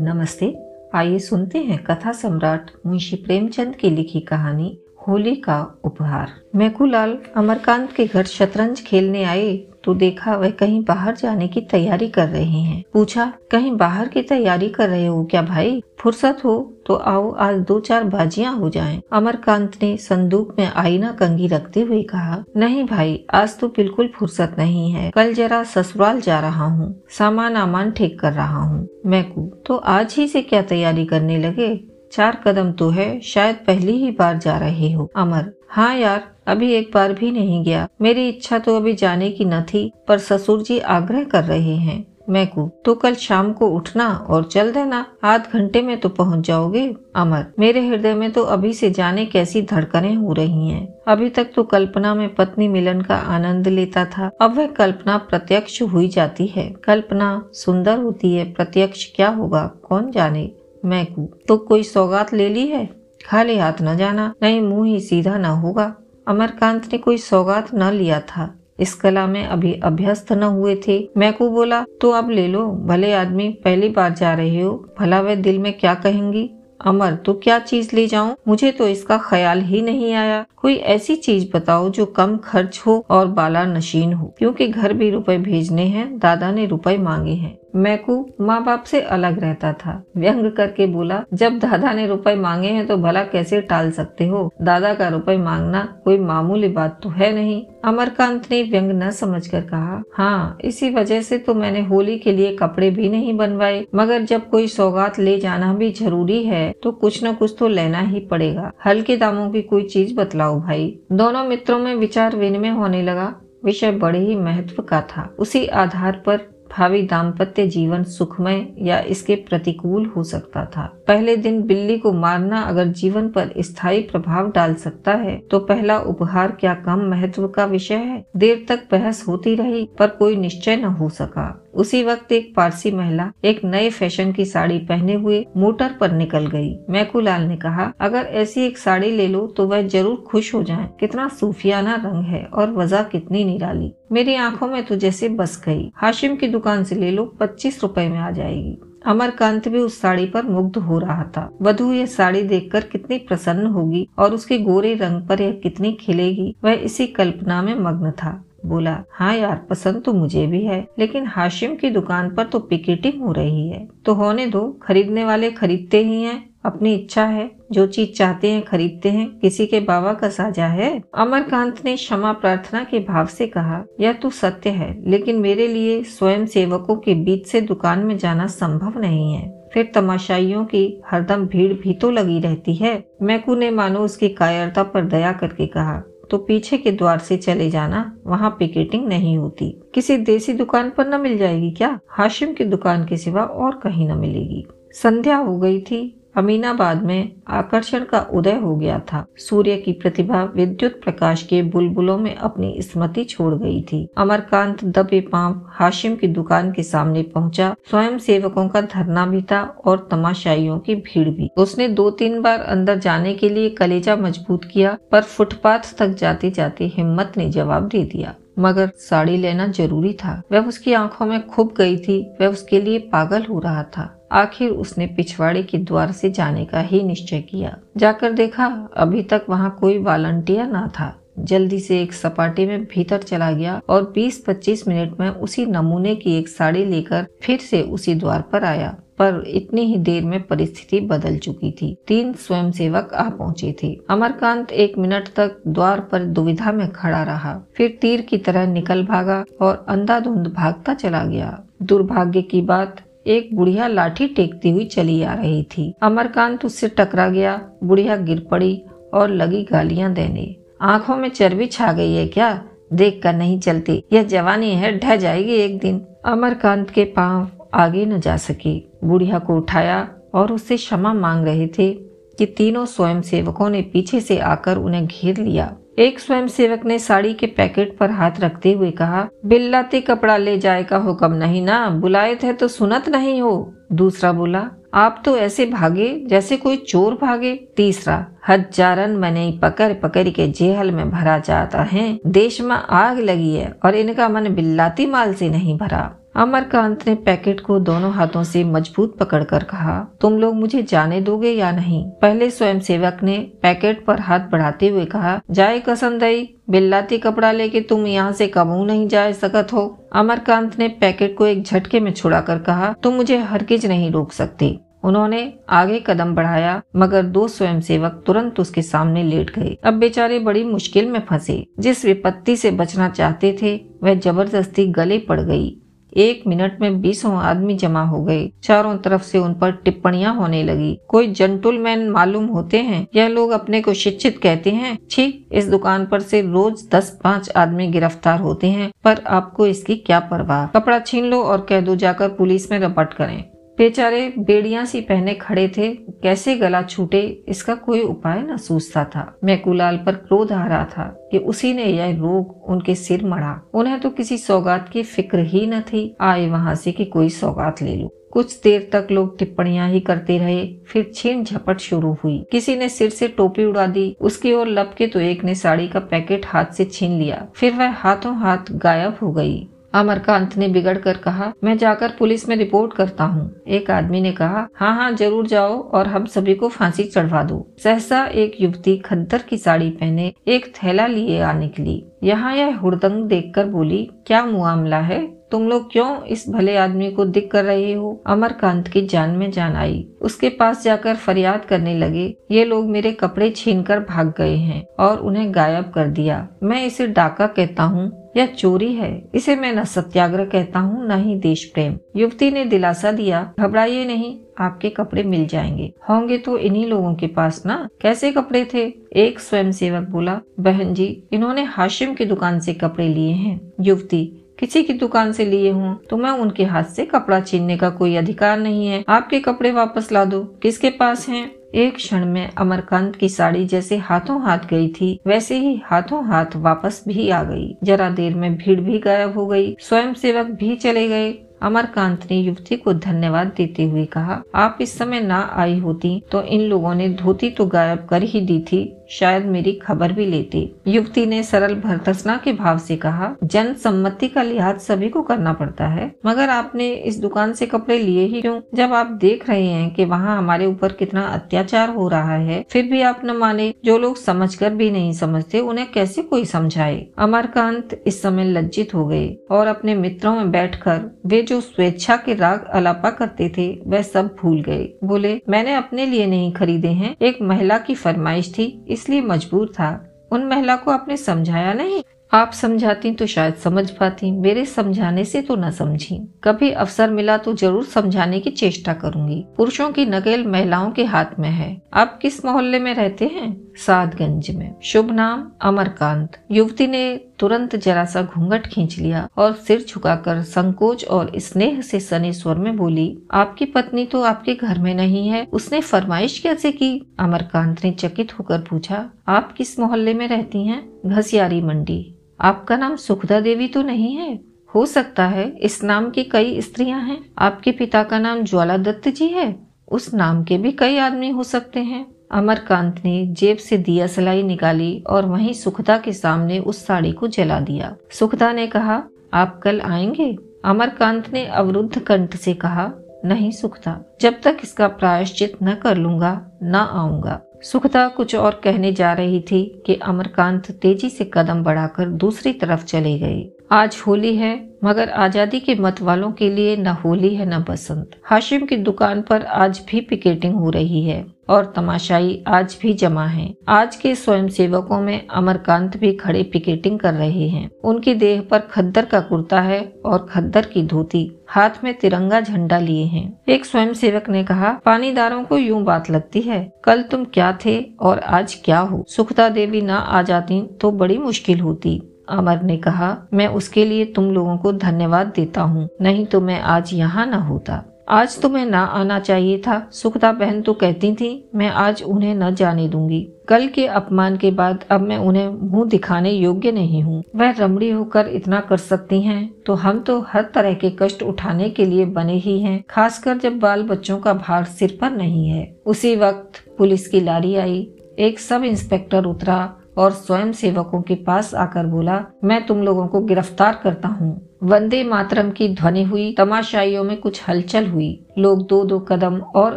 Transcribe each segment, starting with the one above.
नमस्ते, आइए सुनते हैं कथा सम्राट मुंशी प्रेमचंद की लिखी कहानी होली का उपहार। मैकूलाल अमरकांत के घर शतरंज खेलने आए तो देखा वह कहीं बाहर जाने की तैयारी कर रहे हैं। पूछा, कहीं बाहर की तैयारी कर रहे हो क्या भाई? फुर्सत हो तो आओ, आज दो चार बाजियाँ हो जाएँ। अमरकांत ने संदूक में आईना कंगी रखते हुए कहा, नहीं भाई, आज तो बिल्कुल फुर्सत नहीं है। कल जरा ससुराल जा रहा हूँ सामान आमान ठीक कर रहा हूँ मैकू तो आज ही से क्या तैयारी करने लगे? चार कदम तो है, शायद पहली ही बार जा रहे हो। अमर हाँ यार, अभी एक बार भी नहीं गया। मेरी इच्छा तो अभी जाने की न थी, पर ससुर जी आग्रह कर रहे हैं। मैकू तो कल शाम को उठना और चल देना, आध घंटे में तो पहुँच जाओगे। अमर, मेरे हृदय में तो अभी से जाने कैसी धड़कनें हो रही हैं। अभी तक तो कल्पना में पत्नी मिलन का आनंद लेता था, अब वह कल्पना प्रत्यक्ष हुई जाती है। कल्पना सुंदर होती है, प्रत्यक्ष क्या होगा, कौन जाने? मैकू तो कोई सौगात ले ली है। खाली हाथ न जाना, नहीं मुँह ही सीधा न होगा। अमरकांत ने कोई सौगात न लिया था। इस कला में अभी अभ्यस्त न हुए थे। मैं को बोला तो अब ले लो, भले आदमी पहली बार जा रहे हो, भला वे दिल में क्या कहेंगी? अमर तो क्या चीज़ ले जाऊँ? मुझे तो इसका ख्याल ही नहीं आया। कोई ऐसी चीज़ बताओ जो कम खर्च हो और बाला नशीन हो। क्योंकि घर भी रुपए भेजने हैं, दादा ने रुपए मांगे हैं। मैकू माँ बाप से अलग रहता था। व्यंग करके बोला, जब दादा ने रुपए मांगे हैं तो भला कैसे टाल सकते हो? दादा का रुपए मांगना कोई मामूली बात तो है नहीं। अमरकांत ने व्यंग न समझकर कहा हाँ इसी वजह से तो मैंने होली के लिए कपड़े भी नहीं बनवाए, मगर जब कोई सौगात ले जाना भी ज़रूरी है तो कुछ न कुछ तो लेना ही पड़ेगा। हल्के दामों की कोई चीज़ बतलाओ भाई। दोनों मित्रों में विचार विनिमय होने लगा। विषय बड़े ही महत्व का था। उसी आधार पर भावी दाम्पत्य जीवन सुखमय या इसके प्रतिकूल हो सकता था। पहले दिन बिल्ली को मारना अगर जीवन पर स्थायी प्रभाव डाल सकता है तो पहला उपहार क्या कम महत्व का विषय है? देर तक बहस होती रही, पर कोई निश्चय न हो सका। उसी वक्त एक पारसी महिला एक नए फ़ैशन की साड़ी पहने हुए मोटर पर निकल गई। मैकूलाल ने कहा, अगर ऐसी एक साड़ी ले लो तो वह ज़रूर खुश हो जाए। कितना सूफियाना रंग है और वजह कितनी निराली। मेरी आँखों में तो जैसे बस गई। हाशिम की दुकान से ले लो, पच्चीस रुपए में आ जाएगी। अमरकांत भी उस साड़ी पर मुग्ध हो रहा था। वधु, यह साड़ी देखकर कितनी प्रसन्न होगी और उसके गोरे रंग पर यह कितनी खिलेगी, वह इसी कल्पना में मग्न था। बोला हाँ यार, पसंद तो मुझे भी है, लेकिन हाशिम की दुकान पर तो पिकेटिंग हो रही है। तो होने दो, खरीदने वाले खरीदते ही हैं, अपनी इच्छा है। जो चीज़ चाहते हैं, खरीदते हैं। किसी के बाबा का साजा है। अमरकांत ने क्षमा प्रार्थना के भाव से कहा, यह तो सत्य है, लेकिन मेरे लिए स्वयं सेवकों के बीच से दुकान में जाना संभव नहीं है। फिर तमाशाइयों की हरदम भीड़ भी तो लगी रहती है। मैकू ने मानो उसकी कायरता पर दया करके कहा तो पीछे के द्वार से चले जाना वहाँ पिकेटिंग नहीं होती। किसी देसी दुकान पर न मिल जाएगी क्या? हाशिम की दुकान के सिवा और कहीं न मिलेगी। संध्या हो गई थी। अमीनाबाद में आकर्षण का उदय हो गया था। सूर्य की प्रतिभा विद्युत प्रकाश के बुलबुलों में अपनी स्मृति छोड़ गई थी। अमरकांत दबे पाँव हाशिम की दुकान के सामने पहुँचा। स्वयं सेवकों का धरना भी था और तमाशाइयों की भीड़ भी। उसने दो तीन बार अंदर जाने के लिए कलेजा मज़बूत किया, पर फुटपाथ तक जाते जाते हिम्मत ने जवाब दे दिया। मगर साड़ी लेना ज़रूरी था। वह उसकी आँखों में खुब गई थी। वह उसके लिए पागल हो रहा था। आखिर उसने पिछवाड़े के द्वार से जाने का ही निश्चय किया। जाकर देखा, अभी तक वहाँ कोई वॉलंटियर ना था। जल्दी से एक सपाटे में भीतर चला गया और 20-25 मिनट में उसी नमूने की एक साड़ी लेकर फिर से उसी द्वार पर आया। पर इतनी ही देर में परिस्थिति बदल चुकी थी। तीन स्वयंसेवक आ पहुँचे थे। अमरकांत एक मिनट तक द्वार पर दुविधा में खड़ा रहा। फिर तीर की तरह निकल भागा और अंधाधुंध भागता चला गया। दुर्भाग्य की बात एक बुढ़िया लाठी टेकती हुई चली आ रही थी। अमरकांत उससे टकरा गया। बुढ़िया गिर पड़ी और लगी गालियाँ देने। आँखों में चर्बी छा गई है क्या? देख कर नहीं चलती। यह जवानी है, ढह जाएगी एक दिन। अमरकांत के पाँव आगे न जा सके। बुढ़िया को उठाया और उससे क्षमा मांग रहे थे कि तीनों स्वयं सेवकों ने पीछे से आकर उन्हें घेर लिया। एक स्वयंसेवक ने साड़ी के पैकेट पर हाथ रखते हुए कहा, बिल्लाती कपड़ा ले जाए का हुक्म नहीं ना, बुलाए थे तो सुनत नहीं हो। दूसरा बोला, आप तो ऐसे भागे जैसे कोई चोर भागे। तीसरा हजारन मने पकड़ पकड़ के जेहल में भरा जाता है, देश में आग लगी है और इनका मन बिल्लाती माल से नहीं भरा। अमरकांत ने पैकेट को दोनों हाथों से मज़बूत पकड़कर कहा, तुम लोग मुझे जाने दोगे या नहीं? पहले स्वयं सेवक ने पैकेट पर हाथ बढ़ाते हुए कहा, जाए कसम दई, बिल्लाती कपड़ा लेके तुम यहाँ से कबू नहीं जा सकत हो। अमरकांत ने पैकेट को एक झटके में छुड़ाकर कहा, तुम मुझे हरगिज नहीं रोक सकते। उन्होंने आगे कदम बढ़ाया, मगर दो स्वयंसेवक तुरंत उसके सामने लेट गए। अब बेचारे बड़ी मुश्किल में फंसे। जिस विपत्ति से बचना चाहते थे, वह ज़बरदस्ती गले पड़ गई। एक मिनट में बीसों आदमी जमा हो गए। चारों तरफ़ से उन पर टिप्पणियाँ होने लगी। कोई जेंटलमैन मालूम होते हैं? यह लोग अपने को शिक्षित कहते हैं। छी इस दुकान पर से रोज दस पाँच आदमी गिरफ़्तार होते हैं, पर आपको इसकी क्या परवाह? कपड़ा छीन लो और कह दो जाकर पुलिस में रपट करें। बेचारे बेड़िया सी पहने खड़े थे। कैसे गला छूटे, इसका कोई उपाय न सूझता था। मैकुलाल पर क्रोध आ रहा था कि उसी ने यह रोग उनके सिर मड़ा उन्हें तो किसी सौगात की फ़िक्र ही न थी। आए वहाँ से कि कोई सौगात ले लो। कुछ देर तक लोग टिप्पणियाँ ही करते रहे। फिर छीन झपट शुरू हुई। किसी ने सिर से टोपी उड़ा दी। उसकी ओर लपके तो एक ने साड़ी का पैकेट हाथ से छीन लिया। फिर वह हाथों हाथ गायब हो गई। अमरकांत ने बिगड़ कर कहा, मैं जाकर पुलिस में रिपोर्ट करता हूँ। एक आदमी ने कहा हाँ हाँ ज़रूर जाओ और हम सभी को फांसी चढ़वा दो। सहसा एक युवती खद्दर की साड़ी पहने एक थैला लिए आ निकली। यहाँ यह हुड़दंग देखकर बोली, क्या मामला है? तुम लोग क्यों इस भले आदमी को दिख कर रहे हो? अमरकांत की जान में जान आई। उसके पास जाकर फरियाद करने लगे, ये लोग मेरे कपड़े छीन कर भाग गए हैं और उन्हें गायब कर दिया। मैं इसे डाका कहता हूँ यह चोरी है, इसे मैं न सत्याग्रह कहता हूँ, न ही देश प्रेम युवती ने दिलासा दिया, घबराइए नहीं, आपके कपड़े मिल जाएँगे। होंगे तो इन्हीं लोगों के पास ना, कैसे कपड़े थे? एक स्वयंसेवक बोला, बहन जी, इन्होंने हाशिम की दुकान से कपड़े लिए हैं। युवती किसी की दुकान से लिए हूँ तो मैं उनके हाथ से कपड़ा छीनने का कोई अधिकार नहीं है। आपके कपड़े वापस ला दो। किसके पास हैं? एक क्षण में अमरकांत की साड़ी जैसे हाथों हाथ गई थी, वैसे ही हाथों हाथ वापस भी आ गई। जरा देर में भीड़ भी गायब हो गई। स्वयं सेवक भी चले गए। अमरकांत ने युवती को धन्यवाद देते हुए कहा, आप इस समय ना आई होती तो इन लोगों ने धोती तो गायब कर ही दी थी। शायद मेरी खबर भी लेते। युवती ने सरल भरतसना के भाव से कहा, जन सम्मति का लिहाज सभी को करना पड़ता है। मगर आपने इस दुकान से कपड़े लिए ही क्यों? जब आप देख रहे हैं कि वहाँ हमारे ऊपर कितना अत्याचार हो रहा है, फिर भी आप न माने। जो लोग समझकर भी नहीं समझते, उन्हें कैसे कोई समझाए? अमरकांत इस समय लज्जित हो गए और अपने मित्रों में बैठकर वे जो स्वेच्छा के राग अलापा करते थे, वह सब भूल गए। बोले, मैंने अपने लिए नहीं खरीदे हैं। एक महिला की फरमाइश थी, इस इसलिए मजबूर था। उन महिला को आपने समझाया नहीं? आप समझाती तो शायद समझ पाती, मेरे समझाने से तो न समझी। कभी अवसर मिला तो ज़रूर समझाने की चेष्टा करूँगी। पुरुषों की नकेल महिलाओं के हाथ में है। आप किस मोहल्ले में रहते हैं? सादगंज में। शुभ नाम अमरकांत। युवती ने तुरंत जरा सा घूंघट खींच लिया और सिर झुकाकर संकोच और स्नेह से सने स्वर में बोली, आपकी पत्नी तो आपके घर में नहीं है। उसने फरमाइश कैसे की? अमरकांत ने चकित होकर पूछा, आप किस मोहल्ले में रहती हैं? घसियारी मंडी। आपका नाम सुखदा देवी तो नहीं है? हो सकता है इस नाम की कई स्त्रियाँ हैं। आपके पिता का नाम ज्वाला दत्त जी है। उस नाम के भी कई आदमी हो सकते हैं। अमरकांत ने जेब से दिया सलाई निकाली और वहीं सुखदा के सामने उस साड़ी को जला दिया। सुखदा ने कहा, आप कल आएँगे? अमरकांत ने अवरुद्ध कंठ से कहा, नहीं सुखदा, जब तक इसका प्रायश्चित न कर लूँगा, न आऊँगा। सुखदा कुछ और कहने जा रही थी कि अमरकांत तेज़ी से कदम बढ़ाकर दूसरी तरफ़ चले गए। आज होली है, मगर आज़ादी के मत वालों के लिए न होली है, न बसंत। हाशिम की दुकान पर आज भी पिकेटिंग हो रही है। और तमाशाई आज भी जमा हैं। आज के स्वयं सेवकों में अमरकांत भी खड़े पिकेटिंग कर रहे हैं। उनकी देह पर खद्दर का कुर्ता है और खद्दर की धोती। हाथ में तिरंगा झंडा लिए हैं। एक स्वयं सेवक ने कहा, पानीदारों को यूँ बात लगती है। कल तुम क्या थे और आज क्या हो? सुखता देवी ना आ जाती तो बड़ी मुश्किल होती। अमर ने कहा, मैं उसके लिए तुम लोगों को धन्यवाद देता हूँ। नहीं तो मैं आज यहाँ न होता। आज तुम्हें ना आना चाहिए था। सुखदा बहन तो कहती थी, मैं आज उन्हें न जाने दूँगी। कल के अपमान के बाद अब मैं उन्हें मुँह दिखाने योग्य नहीं हूँ। वह रमड़ी होकर इतना कर सकती हैं तो हम तो हर तरह के कष्ट उठाने के लिए बने ही हैं, खासकर जब बाल बच्चों का भार सिर पर नहीं है। उसी वक्त पुलिस की लारी आई। एक सब इंस्पेक्टर उतरा और स्वयं सेवकों के पास आकर बोला, मैं तुम लोगों को गिरफ़्तार करता हूँ। वंदे मातरम की ध्वनि हुई। तमाशाइयों में कुछ हलचल हुई। लोग दो दो कदम और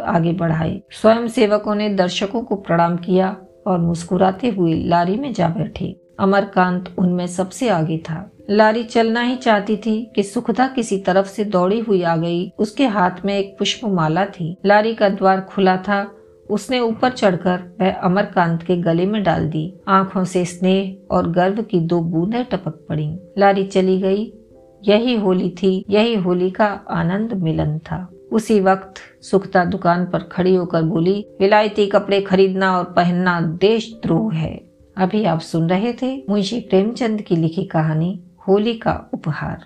आगे बढ़ाए। स्वयं सेवकों ने दर्शकों को प्रणाम किया और मुस्कुराते हुए लारी में जा बैठे। अमरकांत उनमें सबसे आगे था। लारी चलना ही चाहती थी कि सुखदा किसी तरफ़ से दौड़ी हुई आ गई। उसके हाथ में एक पुष्प माला थी। लारी का द्वार खुला था। उसने ऊपर चढ़कर वह अमरकांत के गले में डाल दी। आँखों से स्नेह और गर्व की दो बूंदें टपक पड़ी। लारी चली गई। यही होली थी, यही होली का आनंद मिलन था। उसी वक्त सुखता दुकान पर खड़ी होकर बोली, विलायती कपड़े खरीदना और पहनना देश देशद्रोह है। अभी आप सुन रहे थे मुंशी प्रेमचंद की लिखी कहानी, होली का उपहार।